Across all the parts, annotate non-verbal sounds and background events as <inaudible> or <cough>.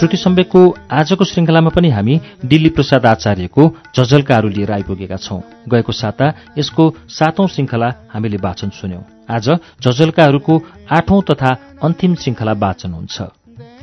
श्रुति सम्वेकको आजको श्रृङ्खलामा पनि हामी दिल्ली प्रसाद आचार्यको झझलकाहरू लिएर आइपुगेका छौं। गएको साता यसको सातौं श्रृङ्खला हामीले वाचन सुन्यौं। आज झझलकाहरूको आठौं तथा अन्तिम श्रृङ्खला वाचन हुन्छ।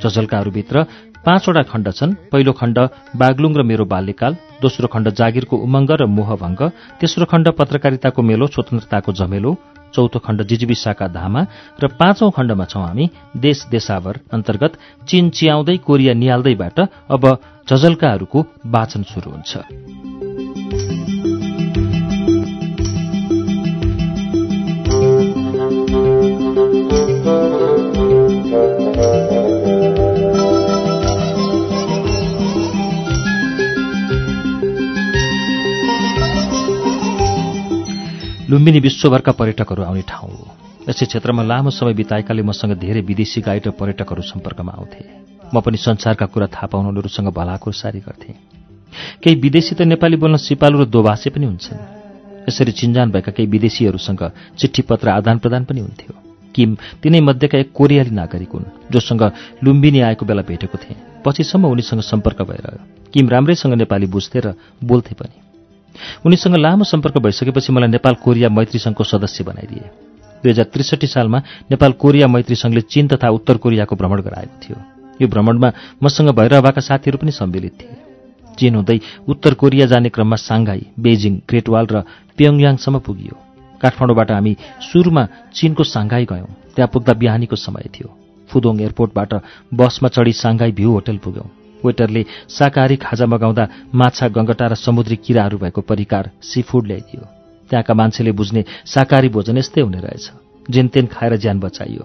झझलकाहरूभित्र पाँचवटा खण्ड छन्। पहिलो खण्ड बागलुङ र मेरो बाल्यकाल दोस्रो खण्ड जागिरको उमङ्ग र मोहभङ्ग तेस्रो खण्ड पत्रकारिताको मेलो स्वतन्त्रताको जमेलो चौथो खण्ड जिजिविसाका धामा र पाँचौं खण्डमा छौं हामी देश देशावर अन्तर्गत चीन चियाउँदै कोरिया निहाल्दैबाट अब झझल्काहरूको वाचन शुरू हुन्छ। लुम्बिनी विश्वभरका पर्यटकहरू आउने ठाउँ हो। यसै क्षेत्रमा लामो समय बिताएकाले मसँग धेरै विदेशी गाइड र पर्यटकहरू सम्पर्कमा आउँथे। म पनि संसारका कुरा थाहा पाउन उनीहरूसँग भलाको सारी गर्थेँ। केही विदेशी त नेपाली बोल्न सिपालु र दोभाषे पनि हुन्छन्। यसरी चिन्जान भएका केही विदेशीहरूसँग चिठी पत्र आदान प्रदान पनि हुन्थ्यो। किम तिनै मध्येका एक कोरियाली नागरिक हुन् जोसँग लुम्बिनी आएको बेला भेटेको थिएँ। पछिसम्म उनीसँग सम्पर्क भइरह्यो किम राम्रैसँग नेपाली बुझ्थे र बोल्थे पनि। उनीसँग लामो सम्पर्क भइसकेपछि मलाई नेपाल कोरिया मैत्री सङ्घको सदस्य बनाइदिए। दुई हजार त्रिसठी सालमा नेपाल कोरिया मैत्री सङ्घले चीन तथा उत्तर कोरियाको भ्रमण गराएको थियो। यो भ्रमणमा मसँग भइरहँका साथीहरू पनि सम्मिलित थिए। चीन हुँदै उत्तर कोरिया जाने क्रममा साङ्घाई बेजिङ ग्रेटवाल र प्योङयाङसम्म पुगियो। काठमाडौँबाट हामी सुरुमा चीनको साङ्घाई गयौँ। त्यहाँ पुग्दा बिहानीको समय थियो। फुदोङ एयरपोर्टबाट बसमा चढी साङ्घाई भ्यू होटल पुग्यौँ। वेटरले शाकाहारी खाजा मगाउँदा माछा गङ्गटा र समुद्री किराहरू भएको परिकार सी फुड ल्याइदियो त्यहाँका मान्छेले बुझ्ने शाकाहारी भोजन यस्तै हुने रहेछ। जेनतेन खाएर ज्यान बचाइयो।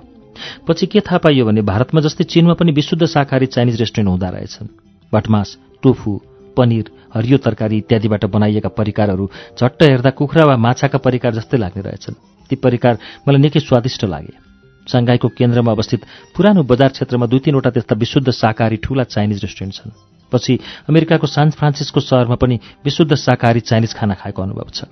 पछि के थाहा पाइयो भने भारतमा जस्तै चीनमा पनि विशुद्ध शाकाहारी चाइनिज रेस्टुरेन्ट हुँदा रहेछन्। भटमास टोफु पनिर हरियो तरकारी इत्यादिबाट बनाइएका परिकारहरू झट्ट हेर्दा कुखुरा वा माछाका परिकार जस्तै लाग्ने रहेछन्। ती परिकार मलाई निकै स्वादिष्ट लागे। साङ्घाईको केन्द्रमा अवस्थित पुरानो बजार क्षेत्रमा दुई तीनवटा त्यस्ता विशुद्ध शाकाहारी ठूला चाइनिज रेस्टुरेन्ट छन्। पछि अमेरिकाको सान फ्रान्सिस्को शहरमा पनि विशुद्ध शाकाहारी चाइनिज खाना खाएको अनुभव छ।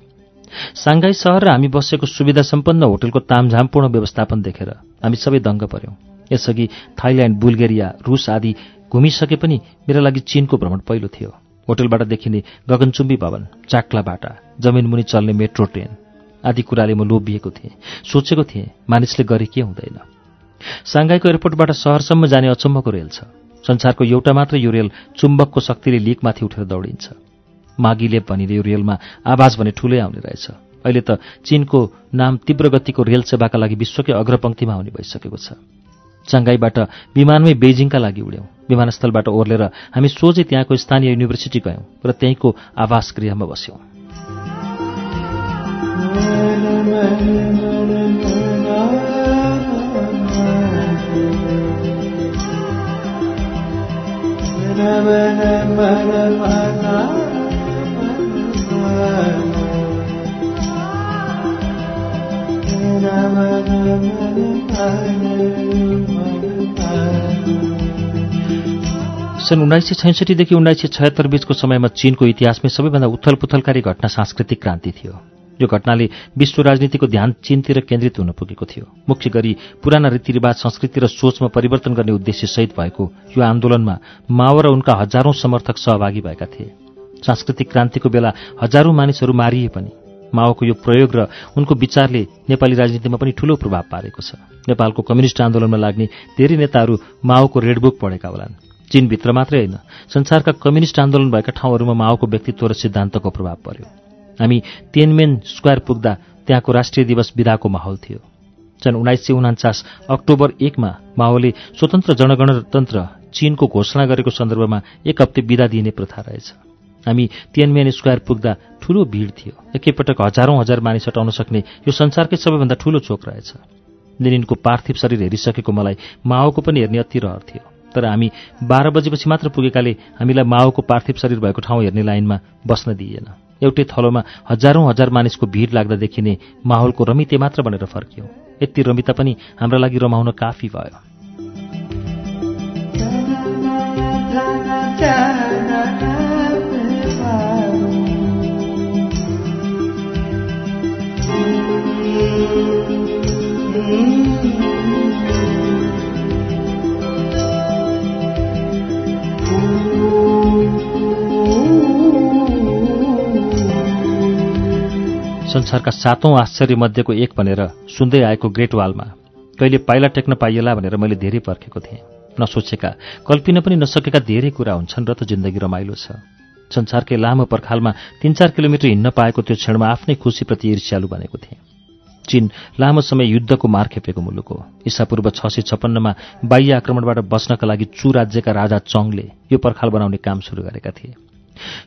साङ्घाई सहर र हामी बसेको सुविधा सम्पन्न होटलको तामझामपूर्ण व्यवस्थापन देखेर हामी सबै दङ्ग पर्यौं। यसअघि थाइल्याण्ड बुल्गेरिया रुस आदि घुमिसके पनि मेरा लागि चीनको भ्रमण पहिलो थियो। होटलबाट देखिने गगनचुम्बी भवन चाक्ला बाटा जमिन मुनि चल्ने मेट्रो ट्रेन। आदि कुराले म लोभिएको थिएँ। सोचेको थिएँ मानिसले गरे के हुँदैन। साङ्घाईको एयरपोर्टबाट सहरसम्म जाने अचम्मको रेल छ। संसारको एउटा मात्र यो रेल चुम्बकको शक्तिले लिकमाथि उठेर दौडिन्छ। मागिले भनिने यो रेलमा आवाज भने ठुलै आउने रहेछ। अहिले त चीनको नाम तीव्र गतिको रेल सेवाका लागि विश्वकै अग्रपङ्क्तिमा आउने भइसकेको छ। साङ्घाईबाट विमानमै बेजिङका लागि उड्यौँ। विमानस्थलबाट ओर्लेर हामी सोझै त्यहाँको स्थानीय युनिभर्सिटी गयौँ र त्यहीँको आवास गृहमा बस्यौँ। सन् उन्नाइस सय छैसठीदेखि उन्नाइस सय छयत्तर बीचको समयमा चीनको इतिहासमै सबैभन्दा उथल पुथलकारी घटना सांस्कृतिक क्रान्ति थियो। यो घटनाले विश्व राजनीतिको ध्यान चीनतिर केन्द्रित हुन पुगेको थियो। मुख्य गरी पुराना रीतिरिवाज संस्कृति र सोचमा परिवर्तन गर्ने उद्देश्य सहित भएको यो आन्दोलनमा माओ र उनका हजारौं समर्थक सहभागी भएका थिए। सांस्कृतिक क्रान्तिको बेला हजारौं मानिसहरू मारिए पनि माओको यो प्रयोग र उनको विचारले नेपाली राजनीतिमा पनि ठूलो प्रभाव पारेको छ। नेपालको कम्युनिष्ट आन्दोलनमा लाग्ने धेरै नेताहरू माओको रेडबुक पढेका होलान्। चीनभित्र मात्रै होइन संसारका कम्युनिष्ट आन्दोलन भएका ठाउँहरूमा माओको व्यक्तित्व र सिद्धान्तको प्रभाव पर्यो। हामी तेनमेन स्क्वायर पुग्दा त्यहाँको राष्ट्रिय दिवस विदाको माहौल थियो। सन् उन्नाइस सय उनान्चास अक्टोबर एकमा माओले स्वतन्त्र जनगणतन्त्र चीनको घोषणा गरेको सन्दर्भमा एक हप्ते विदा दिइने प्रथा रहेछ। हामी तियनमेन स्क्वायर पुग्दा ठूलो भिड थियो। एकैपटक हजारौं हजार मानिस हटाउन सक्ने यो संसारकै सबैभन्दा ठूलो चोक रहेछ। लेनिनको पार्थिव शरीर हेरिसकेको मलाई माओको पनि हेर्ने अति रहर थियो। तर हामी बाह्र बजेपछि मात्र पुगेकाले हामीलाई माओको पार्थिव शरीर भएको ठाउँ हेर्ने लाइनमा बस्न दिइएन। एउटै थलोमा हजारौं हजार मानिसको भिड लाग्दा देखिने माहौलको रमिते मात्र बनेर फर्क्यौँ। यति रमिता पनि हाम्रा लागि रमाउन काफी भयो। संसारका सातौं आश्चर्यमध्येको एक भनेर सुन्दै आएको ग्रेट वालमा कहिले पाइला टेक्न पाइएला भनेर मैले धेरै पर्खेको थिएँ। नसोचेका कल्पिन पनि नसकेका धेरै कुरा हुन्छन् र त जिन्दगी रमाइलो छ। संसारकै लामो पर्खालमा तीन चार किलोमिटर हिँड्न पाएको त्यो क्षणमा आफ्नै खुसीप्रति ईर्ष्यालु बनेको थिएँ। चीन लामो समय युद्धको मार खेपेको मुलुक हो। ईसापूर्व छ सय छप्पन्नमा बाह्य आक्रमणबाट बच्नका लागि चु राज्यका राजा चङले यो पर्खाल बनाउने काम सुरु गरेका थिए।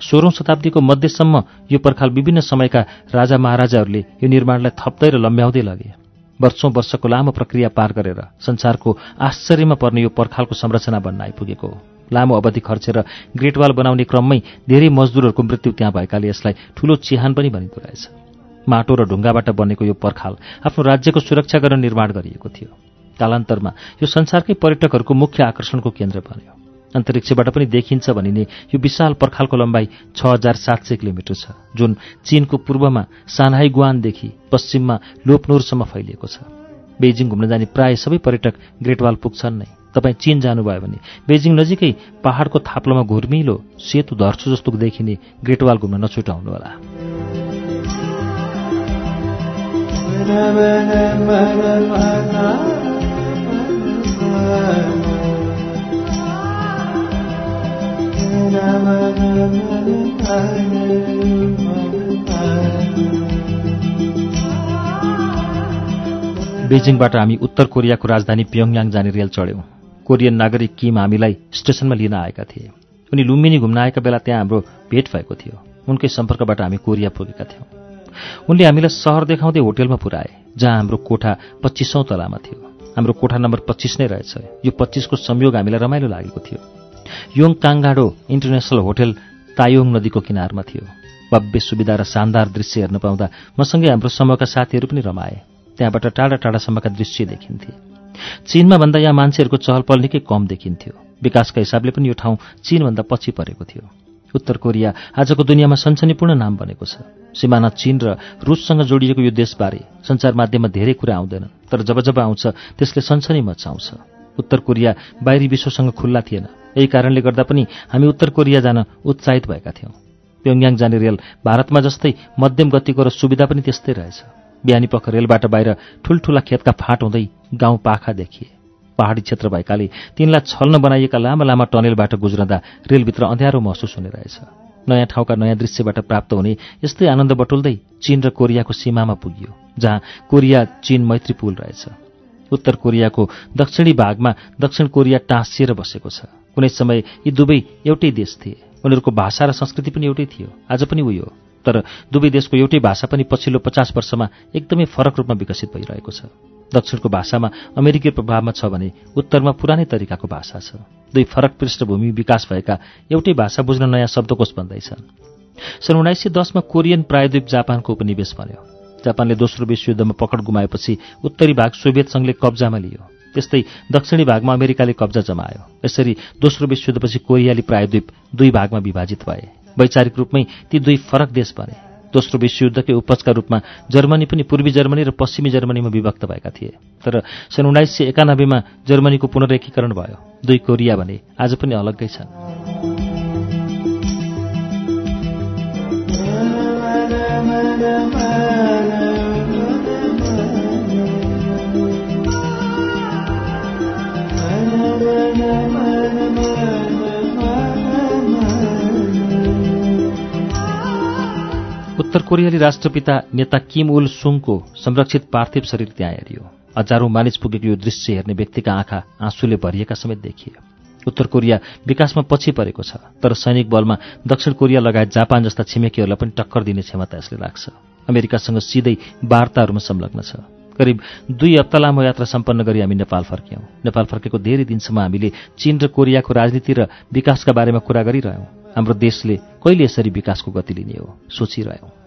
सोह्रौं शताब्दीको मध्यसम्म यो पर्खाल विभिन्न समयका राजा महाराजाहरूले यो निर्माणलाई थप्दै र लम्ब्याउँदै लगे। वर्षौं वर्षको लामो प्रक्रिया पार गरेर संसारको आश्चर्यमा पर्ने यो पर्खालको संरचना बन्न आइपुगेको। हो लामो अवधि खर्चेर ग्रेटवाल बनाउने क्रममै धेरै मजदुरहरूको मृत्यु त्यहाँ भएकाले यसलाई ठूलो चिहान पनि भनिँदो रहेछ। माटो र ढुङ्गाबाट बनेको यो पर्खाल आफ्नो राज्यको सुरक्षा गर्न निर्माण गरिएको थियो। कालान्तरमा यो संसारकै पर्यटकहरूको मुख्य आकर्षणको केन्द्र बन्यो। अन्तरिक्षबाट पनि देखिन्छ भनिने यो विशाल पर्खालको लम्बाइ छ हजार सात सय किलोमिटर छ जुन चीनको पूर्वमा सानहाई गुवानदेखि पश्चिममा लोपनोरसम्म फैलिएको छ। बेजिङ घुम्न जाने प्राय सबै पर्यटक ग्रेटवाल पुग्छन् नै। तपाईँ चीन जानुभयो भने बेजिङ नजिकै पहाडको थाप्लोमा घुर्मिलो सेतु धर्छु जस्तो देखिने ग्रेटवाल घुम्न नछुटाउनुहोला। <laughs> बेजिङबाट हामी उत्तर कोरियाको राजधानी प्योङयाङ जाने रेल चढ्यौँ। कोरियन नागरिक किम हामीलाई स्टेसनमा लिन आएका थिए। उनी लुम्बिनी घुम्न आएका बेला त्यहाँ हाम्रो भेट भएको थियो। उनकै सम्पर्कबाट हामी कोरिया पुगेका थियौँ। उनले हामीलाई सहर देखाउँदै होटेलमा पुऱ्याए जहाँ हाम्रो कोठा पच्चिसौँ तलामा थियो। हाम्रो कोठा नम्बर पच्चिस नै रहेछ। यो पच्चिसको संयोग हामीलाई रमाइलो लागेको थियो। Yanggakdo international hotel Taedong नदीको किनारमा थियो। भव्य सुविधा र शानदार दृश्य हेर्न पाउँदा मसँगै हाम्रो समूहका साथीहरू पनि रमाए। त्यहाँबाट टाढा टाढासम्मका दृश्य देखिन्थे। चीनमा भन्दा यहाँ मान्छेहरूको चहलपहल निकै कम देखिन्थ्यो। विकासका हिसाबले पनि यो ठाउँ चीनभन्दा पछि परेको थियो। उत्तर कोरिया आजको दुनियाँमा सनसनीपूर्ण नाम बनेको छ। सिमाना चीन र रुससँग जोडिएको यो देशबारे सञ्चार माध्यममा धेरै कुरा आउँदैन तर जब जब आउँछ त्यसले सनसनी मचाउँछ। उत्तर कोरिया बाहिरी विश्वसँग खुल्ला थिएन। यही कारणले गर्दा पनि हामी उत्तर कोरिया जान उत्साहित भएका थियौँ। प्योङयाङ जाने रेल भारतमा जस्तै मध्यम गतिको र सुविधा पनि त्यस्तै रहेछ। बिहानी पख रेलबाट बाहिर ठुल्ठुला खेतका फाट हुँदै गाउँ पाखा देखिए। पहाडी क्षेत्र भएकाले तिनलाई छल्न बनाइएका लामा लामा टनेलबाट गुज्रँदा रेलभित्र अँध्यारो महसुस हुने रहेछ। नयाँ ठाउँका नयाँ दृश्यबाट प्राप्त हुने यस्तै आनन्द बटुल्दै चीन र कोरियाको सीमामा पुगियो जहाँ कोरिया चीन मैत्री पुल रहेछ। उत्तर कोरियाको दक्षिणी भागमा दक्षिण कोरिया टाँसिएर बसेको छ। कुनै समय यी दुवै एउटै देश थिए। उनीहरूको भाषा र संस्कृति पनि एउटै थियो। आज पनि उयो तर दुवै देशको एउटै भाषा पनि पछिल्लो पचास वर्षमा एकदमै फरक रूपमा विकसित भइरहेको छ। दक्षिणको भाषामा अमेरिकी प्रभावमा छ भने उत्तरमा पुरानै तरिकाको भाषा छ। दुई फरक पृष्ठभूमि विकास भएका एउटै भाषा बुझ्न नयाँ शब्दकोश बन्दैछन्। सन् उन्नाइस सय दसमा कोरियन प्रायद्वीप जापानको उपनिवेश बन्यो। जापानले दोस्रो विश्वयुद्धमा पकड गुमाएपछि उत्तरी भाग सोभियत सङ्घले कब्जामा लियो त्यस्तै दक्षिणी भागमा अमेरिकाले कब्जा जमायो यसरी दोस्रो विश्वयुद्धपछि कोरियाली प्रायद्वीप दुई भागमा विभाजित भए वैचारिक रूपमै ती दुई फरक देश बने दोस्रो विश्वयुद्धकै उपजका रूपमा जर्मनी पनि पूर्वी जर्मनी र पश्चिमी जर्मनीमा विभक्त भएका थिए तर सन् उन्नाइस सय एकानब्बेमा जर्मनीको पुनरेकीकरण भयो दुई कोरिया भने आज पनि अलग्गै छन् उत्तर कोरियाली राष्ट्रपिता नेता किम उल सुङको संरक्षित पार्थिव शरीर त्यहाँ हेरियो। हजारौं मानिस पुगेको यो दृश्य हेर्ने व्यक्तिका आँखा आँसुले भरिएका समेत देखिए उत्तर कोरिया विकासमा पछि परेको छ तर सैनिक बलमा दक्षिण कोरिया लगायत जापान जस्ता छिमेकीहरूलाई पनि टक्कर दिने क्षमता यसले लाग्छ अमेरिकासँग सिधै वार्ताहरूमा संलग्न छ। करिब दुई हप्ता लामो यात्रा सम्पन्न गरी हामी नेपाल फर्क्यौँ। नेपाल फर्केको धेरै दिनसम्म हामीले चीन र कोरियाको राजनीति र विकासका बारेमा कुरा गरिरह्यौँ। हाम्रो देशले कहिले यसरी विकासको गति लिने हो सोचिरह्यौँ।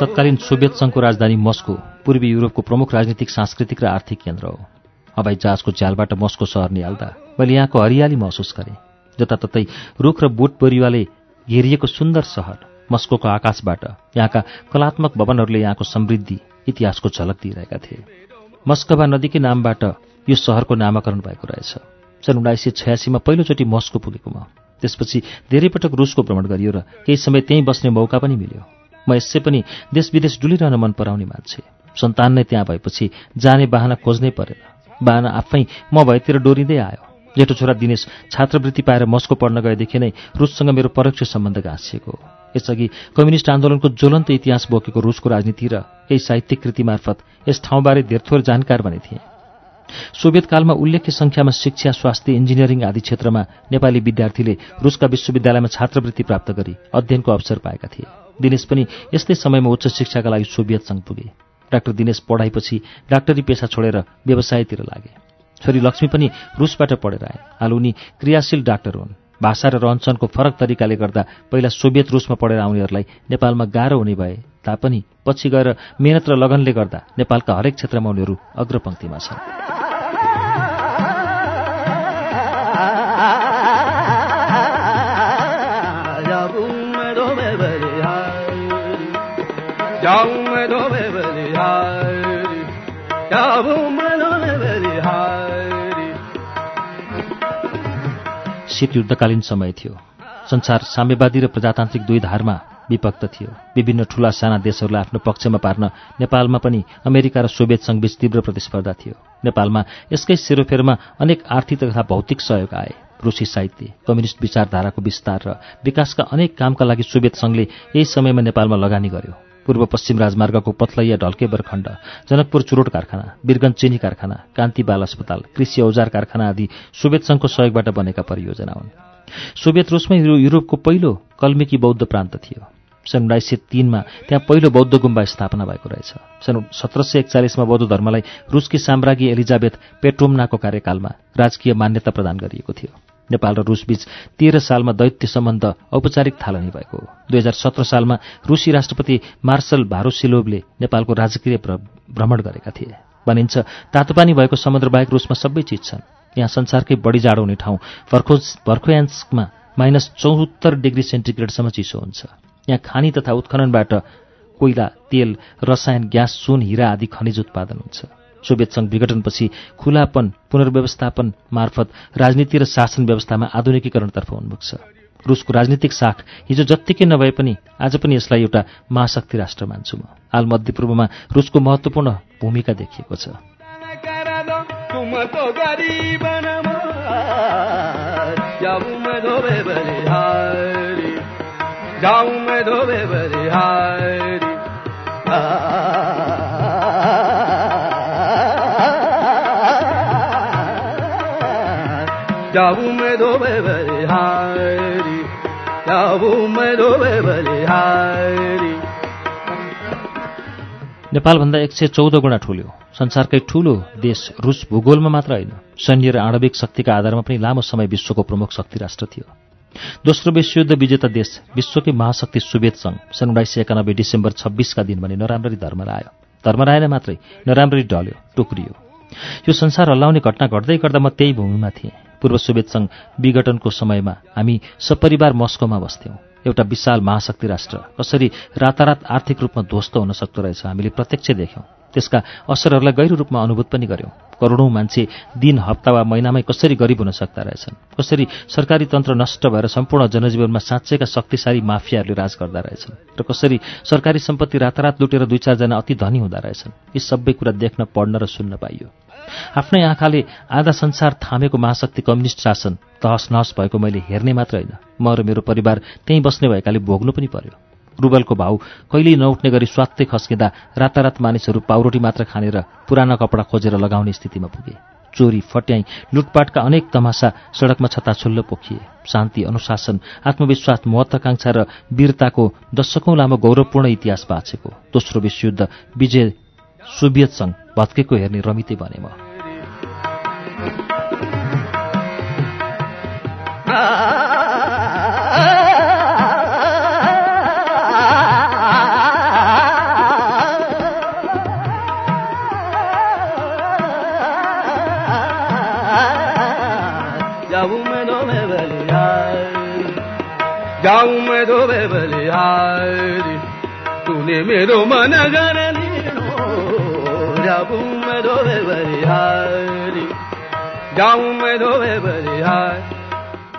तत्कालीन सोभियत सङ्घको राजधानी मस्को पूर्वी युरोपको प्रमुख राजनीतिक सांस्कृतिक र आर्थिक केन्द्र हो। हवाई जहाजको झ्यालबाट मस्को सहर निहाल्दा। मैले यहाँको हरियाली महसुस गरेँ। जताततै रुख र बुट बरिवाले घेरिएको सुन्दर सहर मस्कोको आकाशबाट यहाँका कलात्मक भवनहरूले यहाँको समृद्धि इतिहासको झलक दिइरहेका थिए। मस्कभा नदीकै नामबाट यो सहरको नामाकरण भएको रहेछ। सन् उन्नाइस सय छयासीमा पहिलोचोटि मस्को पुगेको म। त्यसपछि धेरै पटक रुसको भ्रमण गरियो र केही समय त्यहीँ बस्ने मौका पनि मिल्यो। म यसै पनि देश विदेश डुलिरहन मन पराउने मान्छे। सन्तान नै त्यहाँ भएपछि जाने बाहना खोज्नै परेन। बाहना आफै म भएतिर डोरिँदै आयो। जेठो छोरा दिनेश छात्रवृत्ति पाएर मस्को पढ्न गएदेखि नै रुससँग मेरो परोक्ष सम्बन्ध गाँसिएको यसअघि कम्युनिस्ट आन्दोलनको ज्वलन्त इतिहास बोकेको रुसको राजनीति र केही साहित्यिक कृति मार्फत यस ठाउँबारे धेर थोर जानकार बने थिएँ। सोभियत कालमा उल्लेख्य संख्यामा शिक्षा स्वास्थ्य इन्जिनियरिङ आदि क्षेत्रमा नेपाली विद्यार्थीले रुसका विश्वविद्यालयमा छात्रवृत्ति प्राप्त गरी अध्ययनको अवसर पाएका थिए। दिनेश पनि यस्तै समयमा उच्च शिक्षाका लागि सोभियत सङ्घ पुगे। डाक्टर दिनेश पढाइपछि डाक्टरी पेसा छोडेर व्यवसायतिर लागे। छोरी लक्ष्मी पनि रुसबाट पढेर आए। हाल उनी क्रियाशील डाक्टर हुन्। भाषा र रहनसहनको फरक तरिकाले गर्दा पहिला सोभियत रुसमा पढेर आउनेहरूलाई नेपालमा गाह्रो हुने भए तापनि पछि गएर मेहनत र लगनले गर्दा नेपालका हरेक क्षेत्रमा उनीहरू अग्रपङ्क्तिमा छन्। शीतयुद्धकालीन समय थियो। संसार साम्यवादी र प्रजातान्त्रिक दुई धारमा विभक्त थियो। विभिन्न ठूला साना देशहरूलाई आफ्नो पक्षमा पार्न नेपालमा पनि अमेरिका र सोभियत सङ्घबीच तीव्र प्रतिस्पर्धा थियो। नेपालमा यसकै सेरोफेरमा अनेक आर्थिक तथा भौतिक सहयोग आए। रुसी साहित्य कम्युनिस्ट विचारधाराको विस्तार र विकासका अनेक कामका लागि सोभियत सङ्घले यही समयमा नेपालमा लगानी गर्यो। पूर्व पश्चिम राजमार्गको पथलैया ढल्केबर खण्ड जनकपुर चुरोट कारखाना बिरगञ्ज चिनी कारखाना कान्ति बाल अस्पताल कृषि औजार कारखाना आदि सोभियत सङ्घको सहयोगबाट बनेका परियोजना हुन्। सोभियत रुसमै युरोपको पहिलो कल्मिकी बौद्ध प्रान्त थियो। सन् उन्नाइस सय तिनमा त्यहाँ पहिलो बौद्ध गुम्बा स्थापना भएको रहेछ। सन् सत्र सय एकचालिसमा बौद्ध धर्मलाई रुसकी साम्राज्ञी एलिजाबेथ पेट्रोमनाको कार्यकालमा राजकीय मान्यता प्रदान गरिएको थियो। नेपाल र रुसबीच तेह्र सालमा दैत्य सम्बन्ध औपचारिक थालनी भएको हो। दुई हजार सत्र सालमा रुसी राष्ट्रपति मार्सल भारोसिलोभले नेपालको राजकीय भ्रमण गरेका थिए। भनिन्छ तातोपानी भएको समुद्रबाहेक रुसमा सबै चिज छन्। यहाँ संसारकै बढी जाडो हुने ठाउँ भर्खोज भर्खोयान्समा माइनस चौहत्तर डिग्री सेन्टिग्रेडसम्म चिसो हुन्छ। यहाँ खानी तथा उत्खननबाट कोइला तेल रसायन ग्यास सुन हिरा आदि खनिज उत्पादन हुन्छ। सोभियत सङ्घ विघटनपछि खुलापन पुनर्व्यवस्थापन मार्फत राजनीति र शासन व्यवस्थामा आधुनिकीकरणतर्फ उन्मुख छ। रुसको राजनीतिक शाख हिजो जत्तिकै नभए पनि आज पनि यसलाई एउटा महाशक्ति राष्ट्र मान्छु म। हाल मध्यपूर्वमा रुसको महत्त्वपूर्ण भूमिका देखिएको छ। नेपालभन्दा एक सय चौध गुणा ठुल्यो। संसारकै ठूलो देश रुस भूगोलमा मात्र होइन सैन्य र आणविक शक्तिका आधारमा पनि लामो समय विश्वको प्रमुख शक्ति राष्ट्र थियो। दोस्रो विश्वयुद्ध विजेता देश विश्वकै महाशक्ति सोभियत सङ्घ सन् उन्नाइस सय एकानब्बे डिसेम्बर छब्बिसका दिन भने नराम्ररी धर्म रायो धर्म राएन मात्रै नराम्ररी डल्यो टुक्रियो। यो संसार हल्लाउने घटना घट्दै गर्दा म त्यही भूमिमा थिएँ। पूर्व सोभियत सङ्घ विघटनको समयमा हामी सपरिवार मस्कोमा बस्थ्यौँ। एउटा विशाल महाशक्ति राष्ट्र। कसरी रातारात आर्थिक रूपमा ध्वस्त हुन सक्दो रहेछ हामीले प्रत्यक्ष देख्यौँ। त्यसका असरहरूलाई गहिरो रूपमा अनुभूत पनि गर्यौँ। करोडौँ मान्छे दिन हप्ता वा महिनामै कसरी गरिब हुन सक्दा रहेछन्? कसरी सरकारी तन्त्र नष्ट भएर सम्पूर्ण जनजीवनमा साँच्चैका शक्तिशाली माफियाहरूले राज गर्दा रहेछन्? र कसरी सरकारी सम्पत्ति रातारात लुटेर दुई चारजना अति धनी हुँदा रहेछन्? यी सबै कुरा देख्न पढ्न र सुन्न पाइयो। आफ्नै आँखाले आधा संसार थामेको महाशक्ति कम्युनिस्ट शासन तहस नहस भएको मैले हेर्ने मात्र होइन। म र मेरो परिवार त्यहीँ बस्ने भएकाले भोग्नु पनि पर्यो। रुबलको भाउ कहिल्यै नउठ्ने गरी स्वात्तै खस्किँदा रातारात मानिसहरू पाउरोटी मात्र खानेर पुराना कपडा खोजेर लगाउने स्थितिमा पुगे। चोरी फट्याई लुटपाटका अनेक तमासा सडकमा छताछुल्लो पोखिए। शान्ति अनुशासन आत्मविश्वास महत्वाकांक्षा र वीरताको दशकौं लामो गौरवपूर्ण इतिहास बाँचेको। दोस्रो विश्वयुद्ध विजय सोभियत सङ्घ भत्केको हेर्ने रमिते बने म। गाउँ मेरो बलिहारी तूने मेरो मन गरली जाऊँ मेरो बलिहारी गाउँ मेरो बलिहारी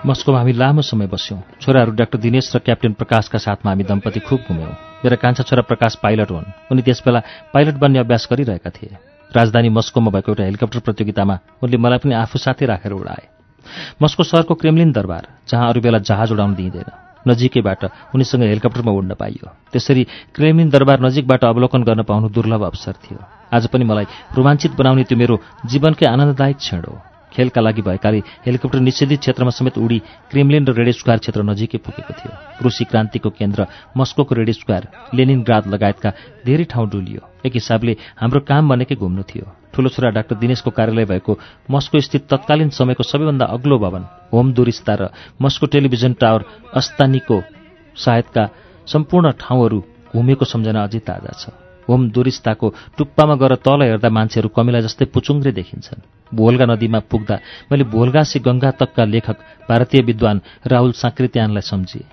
मस्कोमा हामी लामो समय बस्यौँ। छोराहरू डाक्टर दिनेश र क्याप्टेन प्रकाशका साथमा हामी दम्पति खुब घुम्यौँ। मेरा कान्छा छोरा प्रकाश पाइलट हुन्। उनी त्यसबेला पाइलट बन्ने अभ्यास गरिरहेका थिए। राजधानी मस्कोमा भएको एउटा हेलिकप्टर प्रतियोगितामा उनले मलाई पनि आफू साथै राखेर उडाए। मस्को सहरको क्रेमलिन दरबार जहाँ अरू बेला जहाज उडाउन दिइँदैन। नजिकैबाट उनीसँग हेलिकप्टरमा उड्न पाइयो। त्यसरी क्रेमलिन दरबार नजिकबाट अवलोकन गर्न पाउनु दुर्लभ अवसर थियो। आज पनि मलाई रोमाञ्चित बनाउने त्यो मेरो जीवनकै आनन्ददायक क्षण हो। खेलका लागि भएकाले हेलिकप्टर निषेधित क्षेत्रमा समेत उडी क्रेमलिन र रेड स्क्वायर क्षेत्र नजिकै पुगेको थियो। रुसी क्रान्तिको केन्द्र मस्कोको रेड स्क्वायर लेनिनग्राद लगायतका धेरै ठाउँ डुलियो। एक हिसाबले हाम्रो काम भनेकै घुम्नु थियो। ठुलो छोरा डाक्टर दिनेशको कार्यालय भएको मस्को स्थित तत्कालीन समयको सबैभन्दा अग्लो भवन होम दुरिस्ता र मस्को टेलिभिजन टावर अस्तानीको सायदका सम्पूर्ण ठाउँहरू घुमेको सम्झना अझै ताजा छ। होम दुरिस्ताको टुप्पामा गएर तल हेर्दा मान्छेहरू कमिला जस्तै पुचुङ्ग्रे देखिन्छन्। भोलगा नदीमा पुग्दा मैले भोलगासी गङ्गा तकका लेखक भारतीय विद्वान राहुल साङ्कृत्यानलाई सम्झिए।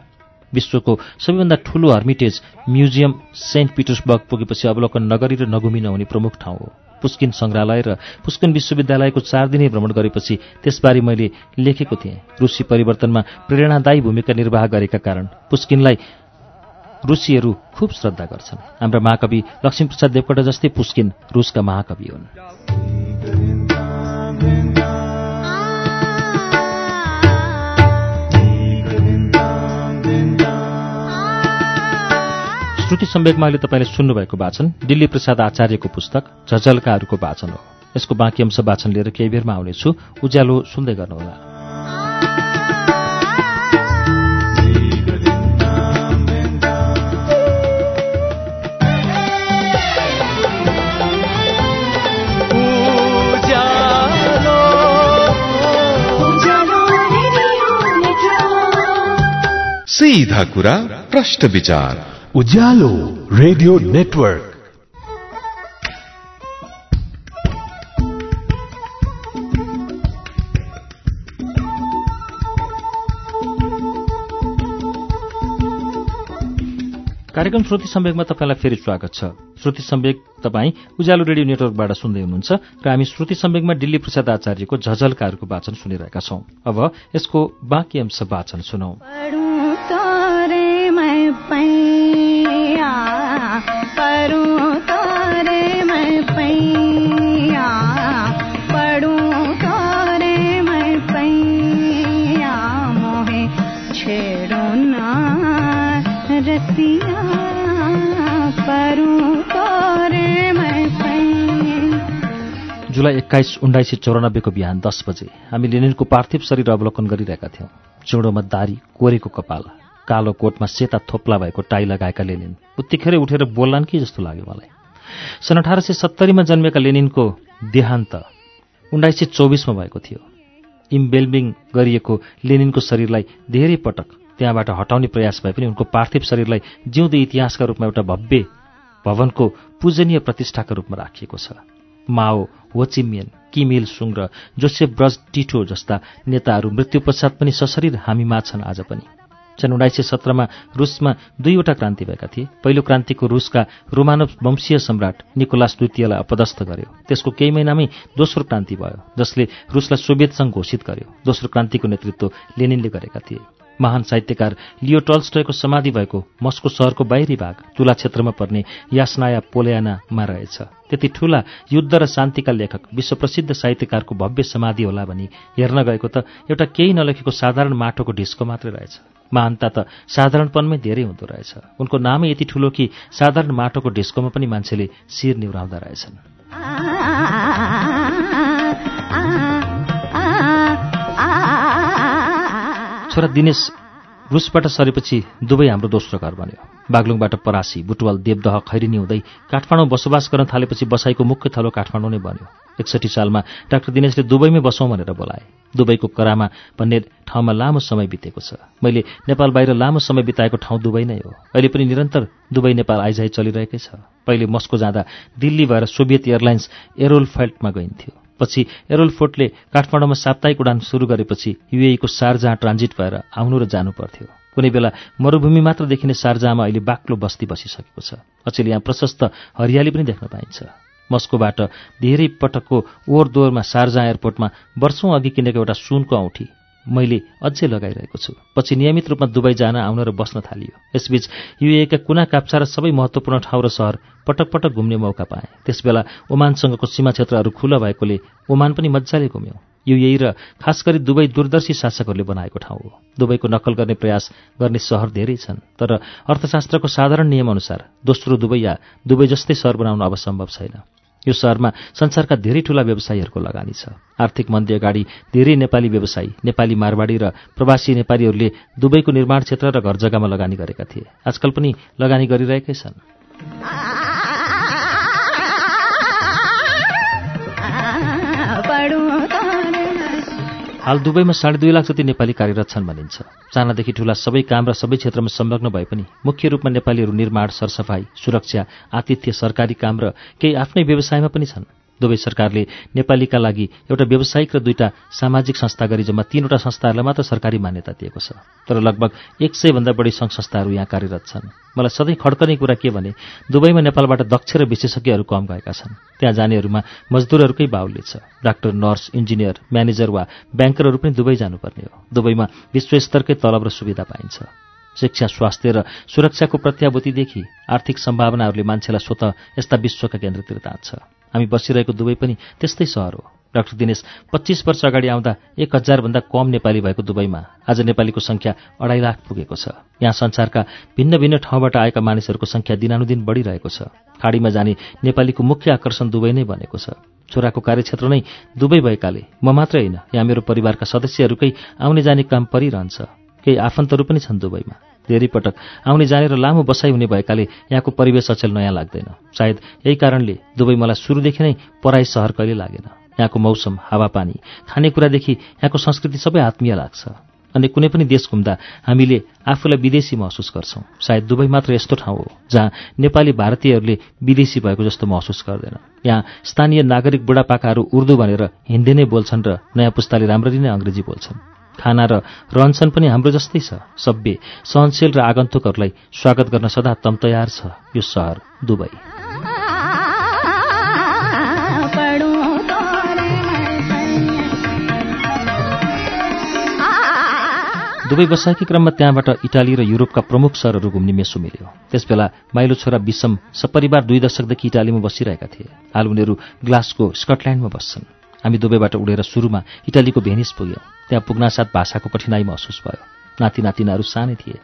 विश्वको सबैभन्दा ठूलो हर्मिटेज म्युजियम सेन्ट पिटर्सबर्ग पुगेपछि अवलोकन नगरी र नगुमी नहुने प्रमुख ठाउँ हो। पुस्किन सङ्ग्रहालय र पुस्किन विश्वविद्यालयको चार दिने भ्रमण गरेपछि त्यसबारे मैले लेखेको थिएँ। रुसी परिवर्तनमा प्रेरणादायी भूमिका निर्वाह गरेका कारण पुस्किनलाई रुसीहरू खुब श्रद्धा गर्छन्। हाम्रा महाकवि लक्ष्मीप्रसाद देवकोटा जस्तै पुस्किन रुसका महाकवि हुन्। श्रुति सम्वेकमा अहिले तपाईँले सुन्नुभएको वाचन दिल्ली प्रसाद आचार्यको पुस्तक झझल्काहरूको वाचन हो। यसको बाँकी अंश वाचन लिएर केही बेरमा आउनेछु। उज्यालो सुन्दै गर्नुहोला। सीधा कुरा प्रश्न विचार। Ujyaalo radio network. कार्यक्रम श्रुति सम्वेकमा तपाईँलाई फेरि स्वागत छ। श्रुति सम्वेक तपाईँ उज्यालो रेडियो नेटवर्कबाट सुन्दै हुनुहुन्छ र हामी श्रुति सम्वेकमा दिल्ली प्रसाद आचार्यको झझलकारको वाचन सुनिरहेका छौं। अब यसको बाँकी अंश वाचन सुनौ। जुलाई एक्काइस उन्नाइस सय चौरानब्बेको बिहान दस बजे हामी लेनिनको पार्थिव शरीर अवलोकन गरिरहेका थियौँ। चिउँडोमा दारी कोरेको कपाल। कालो कोटमा सेता थोप्ला भएको टाई लगाएका लेनिन। उत्तिखेरै उठेर बोल्लान् कि जस्तो लाग्यो मलाई। सन् अठार सय सत्तरीमा जन्मेका लेनिनको देहान्त उन्नाइस सय चौबिसमा भएको थियो। इम्बेल्बिङ गरिएको लेनिनको शरीरलाई धेरै पटक त्यहाँबाट हटाउने प्रयास भए पनि उनको पार्थिव शरीरलाई जिउँदो इतिहासका रूपमा एउटा भव्य भवनको पूजनीय प्रतिष्ठाका रूपमा राखिएको छ। माओ होचिमियन किमिल सुङ र जोसेफ ब्रज टिटो जस्ता नेताहरू मृत्यु पश्चात पनि सशरीर हामीमा छन् आज पनि। सन् उन्नाइस सय सत्रमा रुसमा दुईवटा क्रान्ति भएका थिए। पहिलो क्रान्तिको रुसका रोमानव वंशीय सम्राट निकोलास द्वितीयलाई अपदस्थ गर्यो। त्यसको केही महिनामै दोस्रो क्रान्ति भयो जसले रुसलाई सङ्घ घोषित गर्यो। दोस्रो क्रान्तिको नेतृत्व लेनिनले गरेका थिए। महान साहित्यकार लियो टल्स्टयको समाधि भएको मस्को सहरको बाहिरी भाग तुला क्षेत्रमा पर्ने यासनाया पोल्यानामा रहेछ। त्यति ठूला युद्ध र शान्तिका लेखक विश्वप्रसिद्ध साहित्यकारको भव्य समाधि होला भनी हेर्न गएको त एउटा केही नलेखेको साधारण माटोको ढिस्को मात्रै रहेछ। महानता त साधारणपनमै धेरै हुँदो रहेछ। उनको नामै यति ठूलो कि साधारण माटोको ढिस्कोमा पनि मान्छेले शिर निहुराउँदा रहेछन्। छोरा दिनेश रुसबाट सरेपछि दुवै हाम्रो दोस्रो घर बन्यो। बागलुङबाट परासी बुटवल देवदह खैरिनी हुँदै काठमाडौँ बसोबास गर्न थालेपछि बसाइको मुख्य थलो काठमाडौँ नै बन्यो। एकसठी सालमा डाक्टर दिनेशले दुबईमै बसौँ भनेर बोलाए। दुबईको करामा भन्ने ठाउँमा लामो समय बितेको छ। मैले नेपाल बाहिर लामो समय बिताएको ठाउँ दुबई नै हो। अहिले पनि निरन्तर दुबई नेपाल आइजाइ चलिरहेकै छ। पहिले मस्को जाँदा दिल्ली भएर सोभियत एयरलाइन्स एरोलफेल्टमा गइन्थ्यो। पछि एरोलफोर्टले काठमाडौँमा साप्ताहिक उडान सुरु गरेपछि युएईको सारजहाँ ट्रान्जिट भएर आउनु र जानु पर्थ्यो। कुनै बेला मरुभूमि मात्र देखिने सारजामा अहिले बाक्लो बस्ती बसिसकेको छ। अचेल यहाँ प्रशस्त हरियाली पनि देख्न पाइन्छ। मस्कोबाट धेरै पटकको ओहोर दोहोरमा सारजा एयरपोर्टमा वर्षौँ अघि किनेको एउटा सुनको औँठी मैले अझै लगाइरहेको छु। पछि नियमित रूपमा दुबई जान आउन र बस्न थालियो। यसबीच युएका कुना काप्चा र सबै महत्त्वपूर्ण ठाउँ र सहर पटक पटक घुम्ने मौका पाएँ। त्यसबेला ओमानसँगको सीमा क्षेत्रहरू खुला भएकोले ओमान पनि मजाले घुम्यौँ। युएई र खास गरी दुवै दूरदर्शी शासकहरूले बनाएको ठाउँ हो। दुबईको नक्कल गर्ने प्रयास गर्ने सहर धेरै छन् तर अर्थशास्त्रको साधारण नियमअनुसार दोस्रो दुबई या दुबई जस्तै सहर बनाउन अब सम्भव छैन। यो सहरमा संसारका धेरै ठूला व्यवसायीहरूको लगानी छ। आर्थिक मन्दी अगाडि धेरै नेपाली व्यवसायी नेपाली मारवाडी र प्रवासी नेपालीहरूले दुबईको निर्माण क्षेत्र र घर जग्गामा लगानी गरेका थिए। आजकल पनि लगानी गरिरहेकै छन्। हाल दुबईमा साढे दुई लाख जति नेपाली कार्यरत छन् भनिन्छ। सानादेखि ठूला सबै काम र सबै क्षेत्रमा संलग्न भए पनि मुख्य रूपमा नेपालीहरू निर्माण सरसफाई सुरक्षा आतिथ्य सरकारी काम र केही आफ्नै व्यवसायमा पनि छन्। दुवै सरकारले नेपालीका लागि एउटा व्यावसायिक र दुईटा सामाजिक संस्था गरी जम्मा तीनवटा संस्थाहरूलाई मात्र सरकारी मान्यता दिएको छ। तर लगभग एक सयभन्दा बढी सङ्घ संस्थाहरू यहाँ कार्यरत छन्। मलाई सधैँ खड्कने कुरा के भने दुबईमा नेपालबाट दक्ष र विशेषज्ञहरू कम गएका छन्। त्यहाँ जानेहरूमा मजदुरहरूकै बाहुल्य छ। डाक्टर नर्स इन्जिनियर म्यानेजर वा ब्याङ्करहरू पनि दुबई जानुपर्ने हो। दुबईमा विश्वस्तरकै तलब र सुविधा पाइन्छ। शिक्षा स्वास्थ्य र सुरक्षाको प्रत्याभूतिदेखि आर्थिक सम्भावनाहरूले मान्छेलाई स्वत यस्ता विश्वका केन्द्रतिर तान्छ। हामी बसिरहेको दुवै पनि त्यस्तै सहर हो। डाक्टर दिनेश पच्चिस वर्ष अगाडि आउँदा एक हजारभन्दा कम नेपाली भएको दुबईमा आज नेपालीको सङ्ख्या अढाई लाख पुगेको छ। यहाँ संसारका भिन्न भिन्न ठाउँबाट आएका मानिसहरूको सङ्ख्या दिनानुदिन बढिरहेको छ। खाडीमा जाने नेपालीको मुख्य आकर्षण दुबई नै बनेको छ। छोराको कार्यक्षेत्र नै दुबई भएकाले म मात्रै होइन यहाँ मेरो परिवारका सदस्यहरूकै आउने जाने काम परिरहन्छ। केही आफन्तहरू पनि छन् दुबईमा। धेरै पटक आउने जाने र लामो बसाइ हुने भएकाले यहाँको परिवेश अचेल नयाँ लाग्दैन। सायद यही कारणले दुबई मलाई सुरुदेखि नै पराई सहर कहिले लागेन। यहाँको मौसम हावापानी खानेकुरादेखि यहाँको संस्कृति सबै आत्मीय लाग्छ। अनि कुनै पनि देश घुम्दा हामीले आफूलाई विदेशी महसुस गर्छौँ। सायद दुबई मात्र यस्तो ठाउँ हो जहाँ नेपाली भारतीयहरूले विदेशी भएको जस्तो महसुस गर्दैन। यहाँ स्थानीय नागरिक बुढापाकाहरू उर्दू भनेर हिन्दी नै बोल्छन् र नयाँ पुस्ताले राम्ररी नै अङ्ग्रेजी बोल्छन्। खाना र रहनसहन पनि हाम्रो जस्तै छ। सभ्य सहनशील र आगन्तुकहरूलाई स्वागत गर्न सदा तम तयार छ। यो सहर दुबई। दुवै बसाएकै क्रममा त्यहाँबाट इटाली र युरोपका प्रमुख सहरहरू घुम्ने मेसो मिल्यो। त्यसबेला माइलो छोरा विषम सपरिवार दुई दशकदेखि इटालीमा बसिरहेका थिए। हाल उनीहरू ग्लासको स्कटल्यान्डमा बस्छन्। हामी दुबईबाट उडेर सुरुमा इटालीको भेनिस पुग्यौँ। त्यहाँ पुग्नासाथ भाषाको कठिनाई महसुस भयो। नाति नातिनाहरू सानै थिए।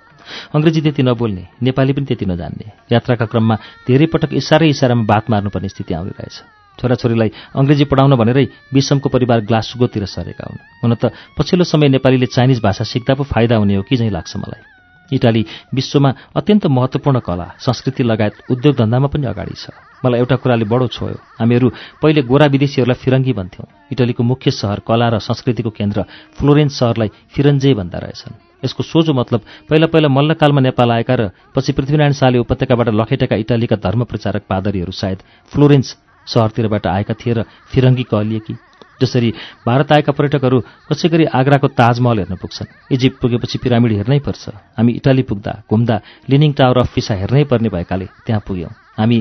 अङ्ग्रेजी त्यति नबोल्ने नेपाली पनि त्यति नजान्ने। यात्राका क्रममा धेरै पटक इसारै इसारामा बात मार्नुपर्ने स्थिति आउने रहेछ छोराछोरीलाई अङ्ग्रेजी पढाउन भनेरै विषमको परिवार ग्लासगोतिर सरेका हुन्। हुन त पछिल्लो समय नेपालीले चाइनिज भाषा सिक्दा पो फाइदा हुने हो कि झैँ लाग्छ मलाई? इटाली विश्वमा अत्यन्त महत्त्वपूर्ण कला संस्कृति लगायत उद्योग धन्दामा पनि अगाडि छ। मलाई एउटा कुराले बडो छोयो। हामीहरू पहिले गोरा विदेशीहरूलाई फिरङ्गी भन्थ्यौँ। इटलीको मुख्य सहर कला र संस्कृतिको केन्द्र फ्लोरेन्स सहरलाई फिरन्जे भन्दा रहेछन्। यसको सोझो मतलब पहिला पहिला मल्लकालमा नेपाल आएका र पछि पृथ्वीनारायण शाहले उपत्यकाबाट लखेटेका इटालीका धर्म प्रचारक पादरीहरू सायद फ्लोरेन्स सहरतिरबाट आएका थिए र फिरङ्गी कहलिए कि जसरी भारत आएका पर्यटकहरू कसै गरी आग्राको ताजमहल हेर्न पुग्छन्। इजिप्ट पुगेपछि पिरामिड हेर्नै पर्छ। हामी इटाली पुग्दा घुम्दा लिनिङ टावर अफ पिसा हेर्नै पर्ने भएकाले त्यहाँ पुग्यौँ। हामी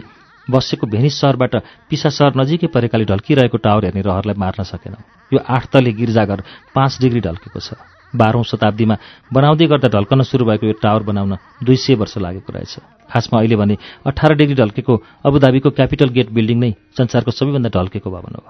बसेको भेनिस सहरबाट पिसा सहर नजिकै परेकाले ढल्किरहेको टावर हेर्ने रहरलाई मार्न सकेनौँ। यो आठ तले गिर्जाघर पाँच डिग्री ढल्केको छ। बाह्रौँ शताब्दीमा बनाउँदै गर्दा ढल्कन सुरु भएको यो टावर बनाउन दुई सय वर्ष लागेको रहेछ। खासमा अहिले भने अठार डिग्री ढल्केको अबुधाबीको क्यापिटल गेट बिल्डिङ नै संसारको सबैभन्दा ढल्केको भवन हो।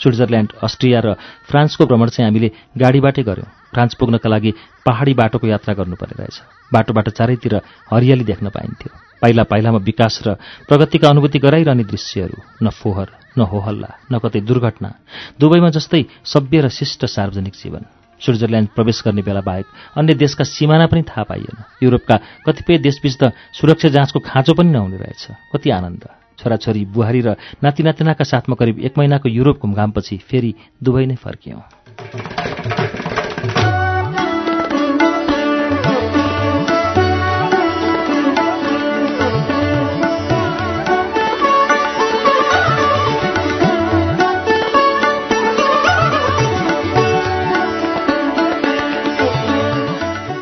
स्विट्जरल्यान्ड अस्ट्रिया र फ्रान्सको भ्रमण चाहिँ हामीले गाडीबाटै गऱ्यौँ। फ्रान्स पुग्नका लागि पहाडी बाटोको यात्रा गर्नुपर्ने रहेछ। बाटोबाट चारैतिर हरियाली देख्न पाइन्थ्यो। पाइला पाइलामा विकास र प्रगतिका अनुभूति गराइरहने दृश्यहरू न फोहर न होहल्ला न कतै दुर्घटना दुबईमा जस्तै सभ्य र शिष्ट सार्वजनिक जीवन। स्विट्जरल्यान्ड प्रवेश गर्ने बेला बाहेक अन्य देशका सिमाना पनि थाहा पाइएन। युरोपका कतिपय देशबीच त सुरक्षा जाँचको खाँचो पनि नहुने रहेछ। कति आनन्द। छोराछोरी बुहारी र नाति नातिनाका साथमा करिब एक महिनाको युरोप घुमघामपछि फेरि दुबई नै फर्कियौँ।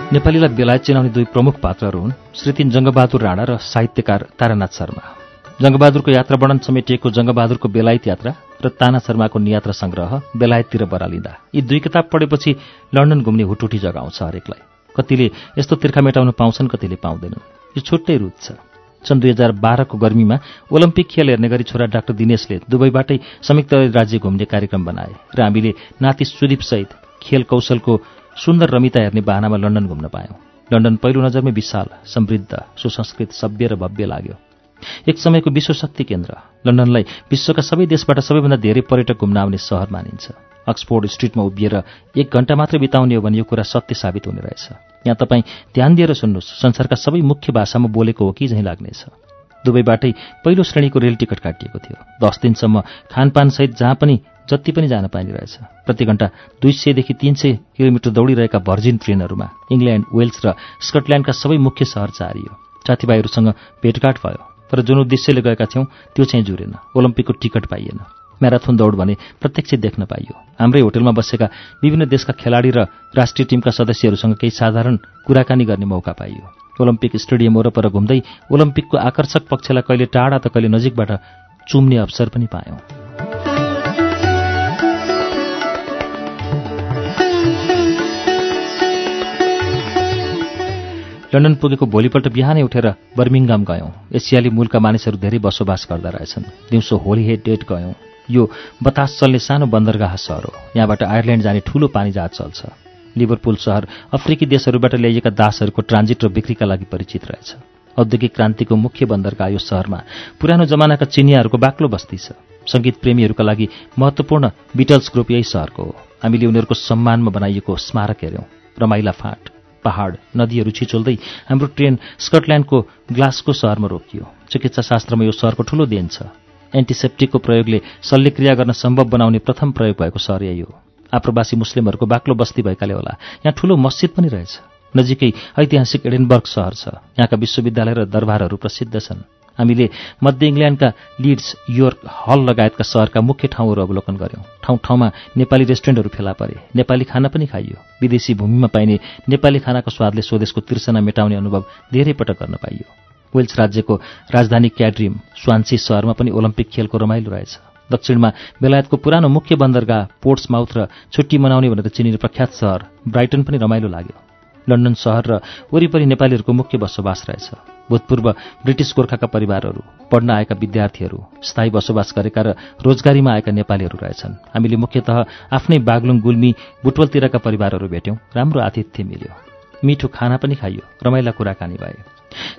नेपालीलाई बेलायत चिनाउने दुई प्रमुख पात्रहरू हुन् श्रीतिन जङ्गबहादुर राणा र साहित्यकार तारानाथ शर्मा। जङ्गबहादुरको यात्रा वर्णन समेटिएको जङ्गबहादुरको बेलायत यात्रा र ताना शर्माको नियात्रा सङ्ग्रह बेलायततिर बरालिँदा। यी दुई किताब पढेपछि लन्डन घुम्ने हुटुटी जगाउँछ हरेकलाई। कतिले यस्तो तिर्खा मेटाउन पाउँछन् कतिले पाउँदैनन्। यो छुट्टै रुच छ। सन् दुई हजार बाह्रको गर्मीमा ओलम्पिक खेल हेर्ने गरी छोरा डाक्टर दिनेशले दुबईबाटै संयुक्त राज्य घुम्ने कार्यक्रम बनाए र हामीले नाति सुदीपसहित खेल कौशलको सुन्दर रमिता हेर्ने बाहनामा लन्डन घुम्न पायौँ। लन्डन पहिलो नजरमै विशाल समृद्ध सुसंस्कृत सभ्य र भव्य लाग्यो। एक समयको विश्व शक्ति केन्द्र। लन्डनलाई विश्वका सबै देशबाट सबैभन्दा धेरै पर्यटक घुम्न आउने सहर मानिन्छ। अक्सफोर्ड स्ट्रिटमा उभिएर एक घण्टा मात्रै बिताउने हो भने यो कुरा सत्य साबित हुने रहेछ। यहाँ तपाईँ ध्यान दिएर सुन्नुहोस् संसारका सबै मुख्य भाषामा बोलेको हो कि झैँ लाग्नेछ। दुबईबाटै पहिलो श्रेणीको रेल टिकट काटिएको थियो। दस दिनसम्म खानपानसहित जहाँ पनि जति पनि जान पाइने रहेछ। प्रति घण्टा दुई सयदेखि तिन सय किलोमिटर दौडिरहेका भर्जिन ट्रेनहरूमा इङ्ल्यान्ड वेल्स र स्कटल्यान्डका सबै मुख्य सहर चारियो। साथीभाइहरूसँग भेटघाट भयो। तर जुन उद्देश्यले गएका थियौँ त्यो चाहिँ जुरेन। ओलम्पिकको टिकट पाइएन। म्याराथन दौड भने प्रत्यक्ष देख्न पाइयो। हाम्रै होटलमा बसेका विभिन्न देशका खेलाडी र राष्ट्रिय टिमका सदस्यहरूसँग केही साधारण कुराकानी गर्ने मौका पाइयो। ओलम्पिक स्टेडियम वरपर घुम्दै ओलम्पिकको आकर्षक पक्षलाई कहिले टाढा त कहिले नजिकबाट चुम्ने अवसर पनि पायौँ। लन्डन पुगेको भोलिपल्ट बिहानै उठेर बर्मिङगाम गयौँ। एसियाली मूलका मानिसहरू धेरै बसोबास गर्दा रहेछन्। दिउँसो होली हेड डेट गयौँ। यो बतास चल्ने सानो बन्दरगाह सहर हो। यहाँबाट आयरल्यान्ड जाने ठूलो पानी जहाज चल्छ लिभरपुल सहर अफ्रिकी देशहरूबाट ल्याइएका दासहरूको ट्रान्जिट र बिक्रीका लागि परिचित रहेछ। औद्योगिक क्रान्तिको मुख्य बन्दरगाह यो सहरमा पुरानो जमानाका चिनियाहरूको बाक्लो बस्ती छ। सङ्गीत प्रेमीहरूका लागि महत्त्वपूर्ण बिटल्स ग्रुप यही सहरको हो। हामीले उनीहरूको सम्मानमा बनाइएको स्मारक हेऱ्यौँ। रमाइला फाँट। पहाड नदीहरू छिचोल्दै हाम्रो ट्रेन स्कटल्यान्डको ग्लासको सहरमा रोकियो। चिकित्सा शास्त्रमा यो सहरको ठूलो देन छ। एन्टिसेप्टिकको प्रयोगले शल्यक्रिया गर्न सम्भव बनाउने प्रथम प्रयोग भएको सहर यही हो। आप्रवासी मुस्लिमहरूको बाक्लो बस्ती भएकाले होला। यहाँ ठूलो मस्जिद पनि रहेछ। नजिकै ऐतिहासिक एडेनबर्ग सहर छ। यहाँका विश्वविद्यालय र दरबारहरू प्रसिद्ध छन्। हामीले मध्य इङ्ल्यान्डका लिड्स योर्क हल लगायतका सहरका मुख्य ठाउँहरू अवलोकन गऱ्यौँ ठाउँ ठाउँमा नेपाली रेस्टुरेन्टहरू फेला परे। नेपाली खाना पनि खाइयो। विदेशी भूमिमा पाइने नेपाली खानाको स्वादले स्वदेशको तिर्सना मेटाउने अनुभव धेरै पटक गर्न पाइयो। वेल्स राज्यको राजधानी क्याड्रिम स्वान्सी सहरमा पनि ओलम्पिक खेलको रमाइलो रहेछ। दक्षिणमा बेलायतको पुरानो मुख्य बन्दरगाह पोर्ट्स माउथ र छुट्टी मनाउने भनेर चिनिने प्रख्यात सहर ब्राइटन पनि रमाइलो लाग्यो। लन्डन सहर र वरिपरि नेपालीहरूको मुख्य बसोबास रहेछ। भूतपूर्व ब्रिटिस गोर्खाका परिवारहरू पढ्न आएका विद्यार्थीहरू स्थायी बसोबास गरेका र रोजगारीमा आएका नेपालीहरू रहेछन्। हामीले मुख्यतः आफ्नै बागलुङ गुल्मी बुटवलतिरका परिवारहरू भेट्यौँ। राम्रो आतिथ्य मिल्यो। मिठो खाना पनि खाइयो। रमाइला कुराकानी भए।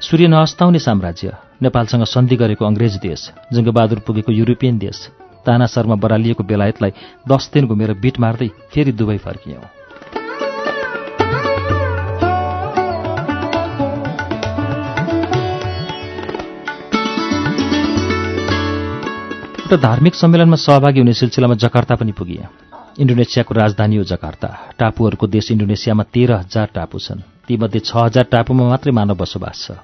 सूर्य नहस्ताउने साम्राज्य नेपालसँग सन्धि गरेको अङ्ग्रेज देश जङ्गबहादुर पुगेको युरोपियन देश ताना शर्मा बरालिएको बेलायतलाई दस दिन घुमेर बिट मार्दै फेरि दुबई फर्कियौँ। एउटा धार्मिक सम्मेलनमा सहभागी हुने सिलसिलामा जकार्ता पनि पुगिए इन्डोनेसियाको राजधानी हो जकार्ता। टापुहरूको देश इन्डोनेसियामा तेह्र हजार टापु छन्। तीमध्ये छ हजार टापुमा मात्रै मानव बसोबास छ।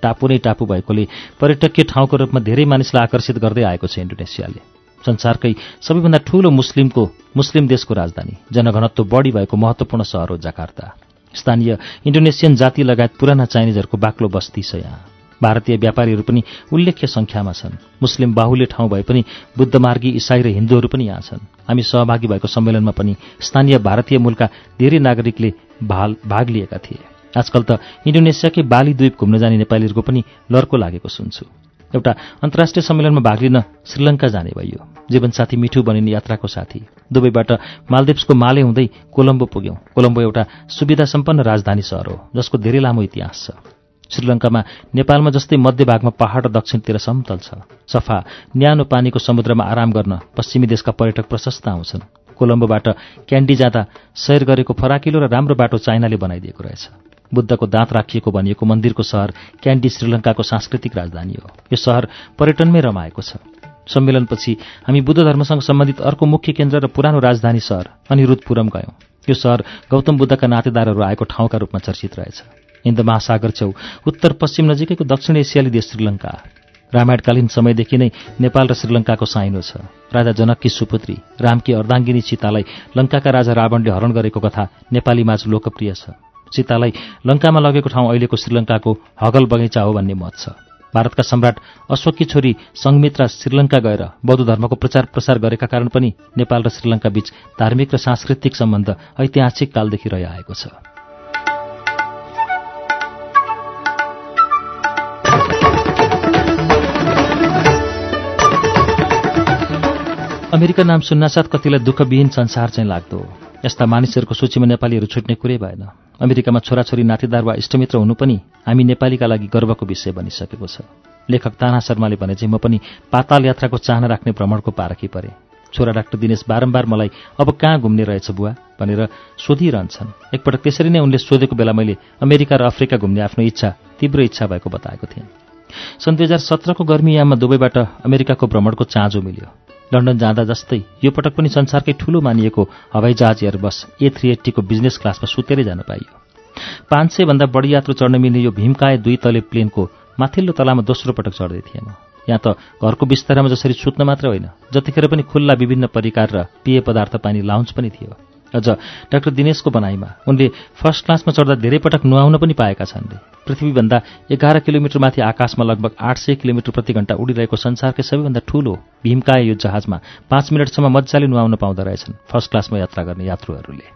टापु नै टापु भएकोले पर्यटकीय ठाउँको रूपमा धेरै मानिसलाई आकर्षित गर्दै आएको छ इन्डोनेसियाले। संसारकै सबैभन्दा ठूलो मुस्लिमको मुस्लिम देशको राजधानी। जनघनत्व बढी भएको महत्वपूर्ण सहर हो जकार्ता। स्थानीय इन्डोनेसियन जाति लगायत पुराना चाइनिजहरूको बाक्लो बस्ती छ यहाँ। भारतीय व्यापारीहरू पनि उल्लेख्य संख्यामा छन्। मुस्लिम बाहुल्य ठाउँ भए पनि बुद्धमार्गी इसाई र हिन्दूहरू पनि यहाँ छन्। हामी सहभागी भएको सम्मेलनमा पनि स्थानीय भारतीय मूलका धेरै नागरिकले भाग लिएका थिए। आजकल त इन्डोनेसियाकै बाली द्वीप घुम्न जाने नेपालीहरूको पनि लर्को लागेको सुन्छु। एउटा अन्तर्राष्ट्रिय सम्मेलनमा भाग लिन श्रीलङ्का जाने भइयो जीवनसाथी मिठु बनिने यात्राको साथी। दुबईबाट मालदिप्सको माले हुँदै कोलम्बो पुग्यौं। कोलम्बो एउटा सुविधा सम्पन्न राजधानी सहर हो जसको धेरै लामो इतिहास छ। श्रीलङ्कामा नेपालमा जस्तै मध्यभागमा पहाड र दक्षिणतिर समतल छ। सफा न्यानो पानीको समुद्रमा आराम गर्न पश्चिमी देशका पर्यटक प्रशस्त आउँछन्। कोलम्बोबाट क्यान्डी जाँदा सैर गरेको फराकिलो र राम्रो बाटो चाइनाले बनाइदिएको रहेछ। बुद्धको दाँत राखिएको भनिएको मन्दिरको सहर क्यान्डी श्रीलङ्काको सांस्कृतिक राजधानी हो। यो सहर पर्यटनमै रमाएको छ। सम्मेलनपछि हामी बुद्ध धर्मसँग सम्बन्धित अर्को मुख्य केन्द्र र पुरानो राजधानी सहर अनिरुद्धपुरम गयौं। यो सहर गौतम बुद्धका नातेदारहरू आएको ठाउँका रूपमा चर्चित रहेछ। हिन्द महासागर छेउ। उत्तर पश्चिम नजिकैको दक्षिण एसियाली देश श्रीलङ्का रामायणकालीन समयदेखि नै नेपाल र श्रीलङ्काको साइनो छ। राजा जनककी सुपुत्री रामकी अर्धाङ्गिनी सीतालाई लङ्काका राजा रावणले हरण गरेको कथा नेपालीमाझ लोकप्रिय छ। सीतालाई लङ्कामा लगेको ठाउँ अहिलेको श्रीलङ्काको हगल बगैँचा हो भन्ने मत छ। भारतका सम्राट अशोककी छोरी सङ्घमित्रा श्रीलङ्का गएर बौद्ध धर्मको प्रचार प्रसार गरेका कारण पनि नेपाल र श्रीलङ्का बीच धार्मिक र सांस्कृतिक सम्बन्ध ऐतिहासिक कालदेखि रहिआएको छ। अमेरिका नाम सुन्नासाथ कतिलाई दुःखविहीन संसार चाहिँ लाग्दो। यस्ता मानिसहरूको सूचीमा नेपालीहरू छुट्ने कुरै भएन। अमेरिकामा छोराछोरी नातेदार वा इष्टमित्र हुनु पनि हामी नेपालीका लागि गर्वको विषय बनिसकेको छ। लेखक ताना शर्माले भने चाहिँ म पनि पाताल यात्राको चाहना राख्ने भ्रमणको पारखी परे। छोरा डाक्टर दिनेश बारम्बार मलाई अब कहाँ घुम्ने रहेछ बुवा? भनेर सोधिरहन्छन्। एकपटक त्यसरी नै उनले सोधेको बेला मैले अमेरिका र अफ्रिका घुम्ने आफ्नो इच्छा तीव्र इच्छा भएको बताएको थिएँ। सन् दुई हजार सत्रको गर्मीयाममा दुबईबाट अमेरिकाको भ्रमणको चाँजो मिल्यो। लन्डन जाँदा जस्तै यो पटक पनि संसारकै ठूलो मानिएको हवाईजहाज एयरबस ए थ्री एट्टीको बिजनेस क्लासमा सुतेरै जान पाइयो। पाँच सयभन्दा बढी यात्रु चढ्न मिल्ने यो भीमकाय दुई तले प्लेनको माथिल्लो तलामा दोस्रो पटक चढ्दै थिएँ म यहाँ त घरको बिस्तारामा जसरी सुत्न मात्र होइन जतिखेर पनि खुल्ला विभिन्न परिकार र पेय पदार्थ पानी लाउन्च पनि थियो। अझ डाक्टर दिनेशको बनाइमा उनले फर्स्ट क्लासमा चढ्दा धेरै पटक नुहाउन पनि पाएका छन्। पृथ्वीभन्दा एघार किलोमिटर माथि आकाशमा लगभग आठ सय किलोमिटर प्रति घण्टा उडिरहेको संसारकै सबैभन्दा ठूलो भीमकाय यो जहाजमा पाँच मिनटसम्म मजाले नुहाउन पाउँदो रहेछन् फर्स्ट क्लासमा यात्रा गर्ने यात्रुहरूले।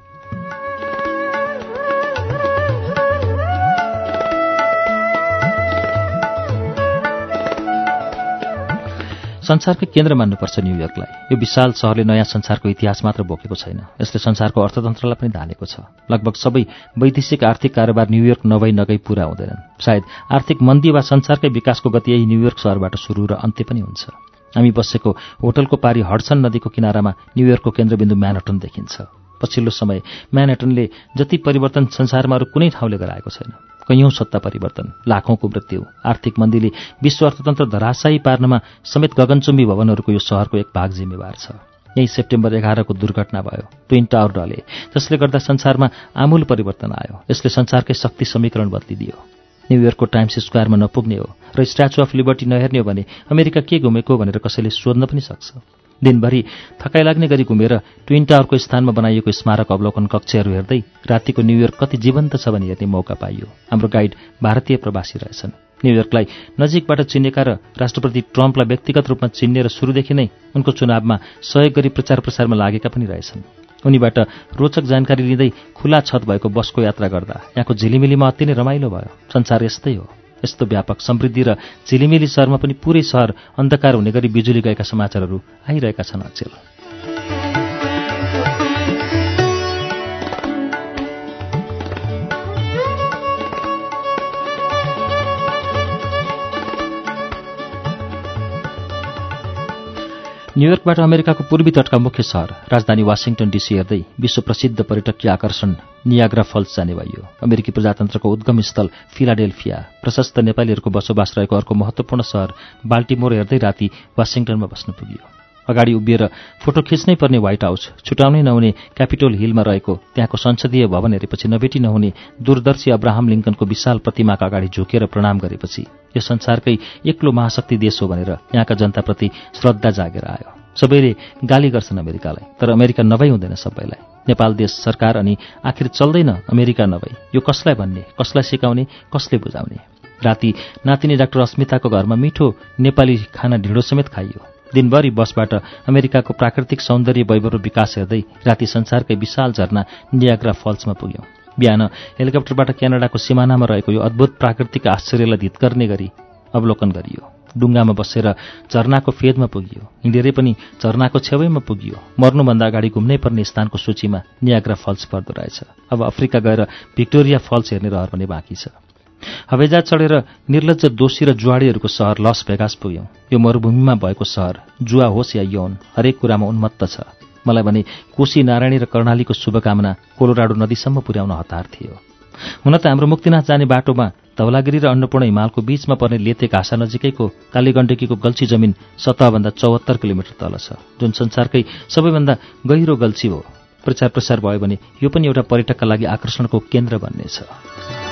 संसारकै केन्द्र मान्नुपर्छ न्युयोर्कलाई यो विशाल सहरले नयाँ संसारको इतिहास मात्र बोकेको छैन। यसले संसारको अर्थतन्त्रलाई पनि धानेको छ। लगभग सबै वैदेशिक आर्थिक कारोबार न्युयोर्क नभई नगई पूरा हुँदैनन्। सायद आर्थिक मन्दी वा संसारकै विकासको गति यही न्युयोर्क सहरबाट सुरु र अन्त्य पनि हुन्छ। हामी बसेको होटलको पारी हडसन नदीको किनारामा न्युयोर्कको केन्द्रबिन्दु म्यानहटन देखिन्छ। पछिल्लो समय म्यानहटनले जति परिवर्तन संसारमा अरू कुनै ठाउँले गराएको छैन। कैयौं सत्ता परिवर्तन लाखौंको मृत्यु आर्थिक मन्दीले विश्व अर्थतन्त्र धराशायी पार्नमा समेत गगनचुम्बी भवनहरूको यो सहरको एक भाग जिम्मेवार छ। यही सेप्टेम्बर एघारको दुर्घटना भयो ट्विन टावर डले जसले गर्दा संसारमा आमूल परिवर्तन आयो। यसले संसारकै शक्ति समीकरण बदलिदियो। न्युयोर्कको टाइम्स स्क्वायरमा नपुग्ने हो र स्ट्याचु अफ लिबर्टी नहेर्ने हो भने अमेरिका के घुमेको भनेर कसैले सोध्न पनि सक्छ। दिनभरि थकाइ लाग्ने गरी घुमेर ट्विन टावरको स्थानमा बनाइएको स्मारक अवलोकन कक्षहरू हेर्दै रातिको न्युयोर्क कति जीवन्त छ भने हेर्ने मौका पाइयो। हाम्रो गाइड भारतीय प्रवासी रहेछन्। न्युयोर्कलाई नजिकबाट चिनेका र राष्ट्रपति ट्रम्पलाई व्यक्तिगत रूपमा चिन्ने र सुरुदेखि नै उनको चुनावमा सहयोग गरी प्रचार प्रसारमा लागेका पनि रहेछन्। उनीबाट रोचक जानकारी लिँदै खुला छत भएको बसको यात्रा गर्दा यहाँको झिलिमिलीमा अति नै रमाइलो भयो। संसार यस्तै हो। यस्तो व्यापक समृद्धि र झिलिमिली सहरमा पनि पुरै सहर अन्धकार हुने गरी बिजुली गएका समाचारहरू आइरहेका छन् अचेल। न्युयोर्कबाट अमेरिकाको पूर्वी तटका मुख्य सहर राजधानी वासिङटन डिसी हेर्दै विश्व प्रसिद्ध पर्यटकीय आकर्षण नियाग्रा फल्स जाने भयो। अमेरिकी प्रजातन्त्रको उद्गम स्थल फिलाडेल्फिया प्रशस्त नेपालीहरूको बसोबास रहेको अर्को महत्वपूर्ण सहर बाल्टिमोर हेर्दै राति वासिङटनमा बस्न पुगियो। अगाडि उभिएर फोटो खिच्नै पर्ने व्हाइट हाउस छुटाउनै नहुने क्यापिटोल हिलमा रहेको त्यहाँको संसदीय भवन हेरेपछि नभेटी नहुने दूरदर्शी अब्राहम लिङ्कनको विशाल प्रतिमाका अगाडि झुकेर प्रणाम गरेपछि यो संसारकै एक्लो महाशक्ति देश हो भनेर यहाँका जनताप्रति श्रद्धा जागेर आयो। सबैले गाली गर्छन् अमेरिकालाई तर अमेरिका नभई हुँदैन सबैलाई। नेपाल देश सरकार अनि आखिर चल्दैन अमेरिका नभई। यो कसलाई भन्ने कसलाई सिकाउने कसले बुझाउने? राति नातिनी डाक्टर अस्मिताको घरमा मिठो नेपाली खाना ढिँडो समेत खाइयो। दिनभरि बसबाट अमेरिकाको प्राकृतिक सौन्दर्य वैभव विकास हेर्दै राति संसारकै विशाल झरना नियाग्रा फल्समा पुग्यौं। बिहान हेलिकप्टरबाट क्यानाडाको सिमानामा रहेको यो अद्भुत प्राकृतिक आश्चर्यलाई धित गर्ने गरी अवलोकन गरियो। डुङ्गामा बसेर झरनाको फेदमा पुगियो। हिँडेरै पनि झरनाको छेउैमा पुगियो। मर्नुभन्दा अगाडि घुम्नै पर्ने स्थानको सूचीमा नियाग्रा फल्स पर्दो रहेछ। अब अफ्रिका गएर भिक्टोरिया फल्स हेर्ने रहर पनि बाँकी छ। हवेजा चढेर निर्लज दोषी र जुवाडीहरूको सहर लस भेगास पुग्यौं। यो मरूभूमिमा भएको सहर जुवा होस् या यौन हरेक कुरामा उन्मत्त छ। मलाई भने कोशी नारायणी र कर्णालीको शुभकामना कोलोराडो नदीसम्म पुर्याउन हतार थियो। हुन त हाम्रो मुक्तिनाथ जाने बाटोमा धवलागिरी र अन्नपूर्ण हिमालको बीचमा पर्ने लेते घाँसा नजिकैको कालीगण्डकीको गल्छी जमिन सतहभन्दा चौहत्तर किलोमिटर तल छ जुन संसारकै सबैभन्दा गहिरो गल्छी हो। प्रचार प्रसार भयो भने यो पनि एउटा पर्यटकका लागि आकर्षणको केन्द्र बन्नेछ।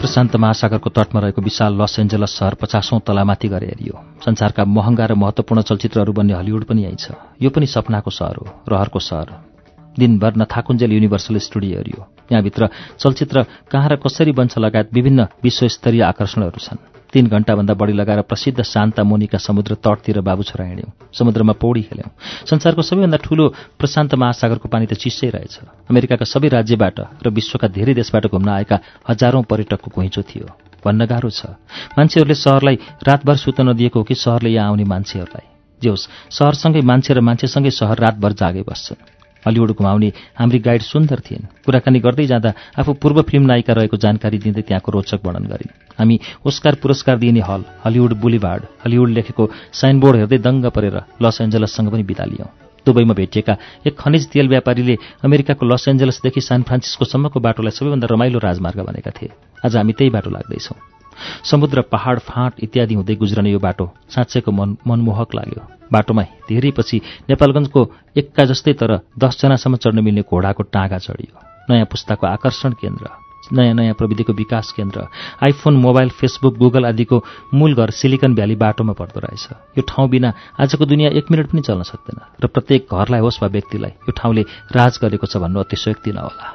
प्रशान्त महासागरको तटमा रहेको विशाल लस एन्जलस सहर पचासौं तलामाथि गएर हेरियो। संसारका महँगा र महत्वपूर्ण चलचित्रहरू बन्ने हलिउड पनि यही छ। यो पनि सपनाको सहर हो रहरको सहर। दिनभर नथाकुञ्जेल युनिभर्सल स्टुडियो हेरियो। यहाँभित्र चलचित्र कहाँ र कसरी बन्छ लगायत विभिन्न विश्वस्तरीय आकर्षणहरू छन्। तीन घण्टाभन्दा बढी लगाएर प्रसिद्ध शान्ता मोनिका समुद्र तटतिर बाबु छोरा हिँड्यौँ। समुद्रमा पौडी खेल्यौँ। संसारको सबैभन्दा ठूलो प्रशान्त महासागरको पानी त चिसै रहेछ। अमेरिकाका सबै राज्यबाट र विश्वका धेरै देशबाट घुम्न आएका हजारौं पर्यटकको घुइँचो थियो। भन्न गाह्रो छ। मान्छेहरूले सहरलाई रातभर सुत्न नदिएको हो कि सहरले यहाँ आउने मान्छेहरूलाई? जे होस् सहरसँगै मान्छे र मान्छेसँगै सहर रातभर जागे बस्छन्। हलिउड घुमाउने हाम्री गाइड सुन्दर थिइन्। कुराकानी गर्दै जाँदा आफू पूर्व फिल्म नायिका रहेको जानकारी दिँदै त्यहाँको रोचक वर्णन गरिन्। हामी ओस्कार पुरस्कार दिइने हल हलिउड बुलिभार्ड हलिउड लेखेको साइनबोर्ड हेर्दै दङ्ग परेर लस एन्जलससँग पनि बिदा लियौँ। दुबईमा भेटिएका एक खनिज तेल व्यापारीले अमेरिकाको लस एन्जलसदेखि सान फ्रान्सिस्कोसम्मको बाटोलाई सबैभन्दा रमाइलो राजमार्ग भनेका थिए। आज हामी त्यही बाटो लाग्दैछौँ। समुद्र पहाड फाँट इत्यादि हुँदै गुज्रने यो बाटो साँच्चैको मन मनमोहक लाग्यो। बाटोमा धेरैपछि नेपालगञ्जको एक्का जस्तै तर दसजनासम्म चढ्न मिल्ने घोडाको टाँगा चढियो। नयाँ पुस्ताको आकर्षण केन्द्र। नयाँ नयाँ प्रविधिको विकास केन्द्र। आइफोन मोबाइल फेसबुक गुगल आदिको मूल घर सिलिकन भ्याली बाटोमा पर्दो रहेछ। यो ठाउँ बिना आजको दुनियाँ एक मिनट पनि चल्न सक्दैन र प्रत्येक घरलाई होस् वा व्यक्तिलाई यो ठाउँले राज गरेको छ भन्नु अतिशयोक्ति नहोला।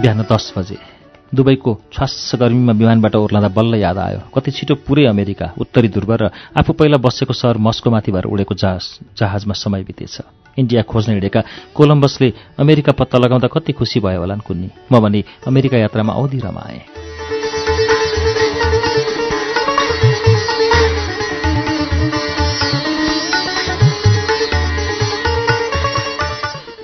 बिहान दस बजे। दुबईको छ्वास गर्मीमा विमानबाट ओर्लाँदा बल्ल याद आयो। कति छिटो पुरै अमेरिका उत्तरी ध्रुव र आफू पहिला बसेको सहर मस्कोमाथि भएर उडेको जहाज जहाजमा समय बितेछ। इन्डिया खोज्न हिँडेका कोलम्बसले अमेरिका पत्ता लगाउँदा कति खुसी भयो होलान् कुन्नी। म भने अमेरिका यात्रामा औधी रमाएँ।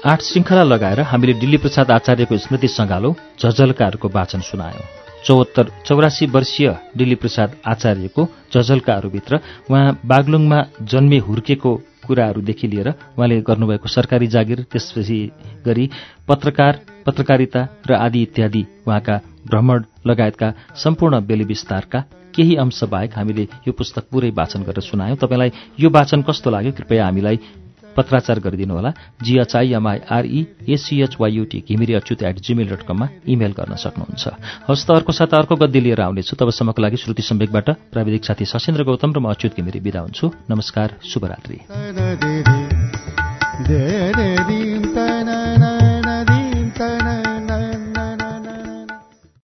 आठ श्रृङ्खला लगाएर हामीले दिल्ली प्रसाद आचार्यको स्मृति सङ्घालो झझल्काहरूको वाचन सुनायौं। चौहत्तर चौरासी वर्षीय दिल्ली प्रसाद आचार्यको झझल्काहरूभित्र उहाँ बागलुङमा जन्मे हुर्केको कुराहरूदेखि लिएर उहाँले गर्नुभएको सरकारी जागिर त्यसपछि गरी पत्रकार पत्रकारिता र आदि इत्यादि उहाँका भ्रमण लगायतका सम्पूर्ण बेली विस्तारका केही अंश बाहेक हामीले यो पुस्तक पुरै वाचन गरेर सुनायौं। तपाईँलाई यो वाचन कस्तो लाग्यो? कृपया हामीलाई पत्राचार गरिदिनुहोला जिएचआइएमआइआरई एसिएचवाइयुटी Ghimire Achyut at Gmail dot कममा इमेल गर्न सक्नुहुन्छ। हस्त अर्को साथ अर्को गद्दी लिएर आउनेछु। तबसम्मको लागि श्रुति सम्वेकबाट प्राविधिक साथी सशेन्द्र गौतम र म अच्युत घिमिरी विदा हुन्छु। नमस्कार शुभरात्री।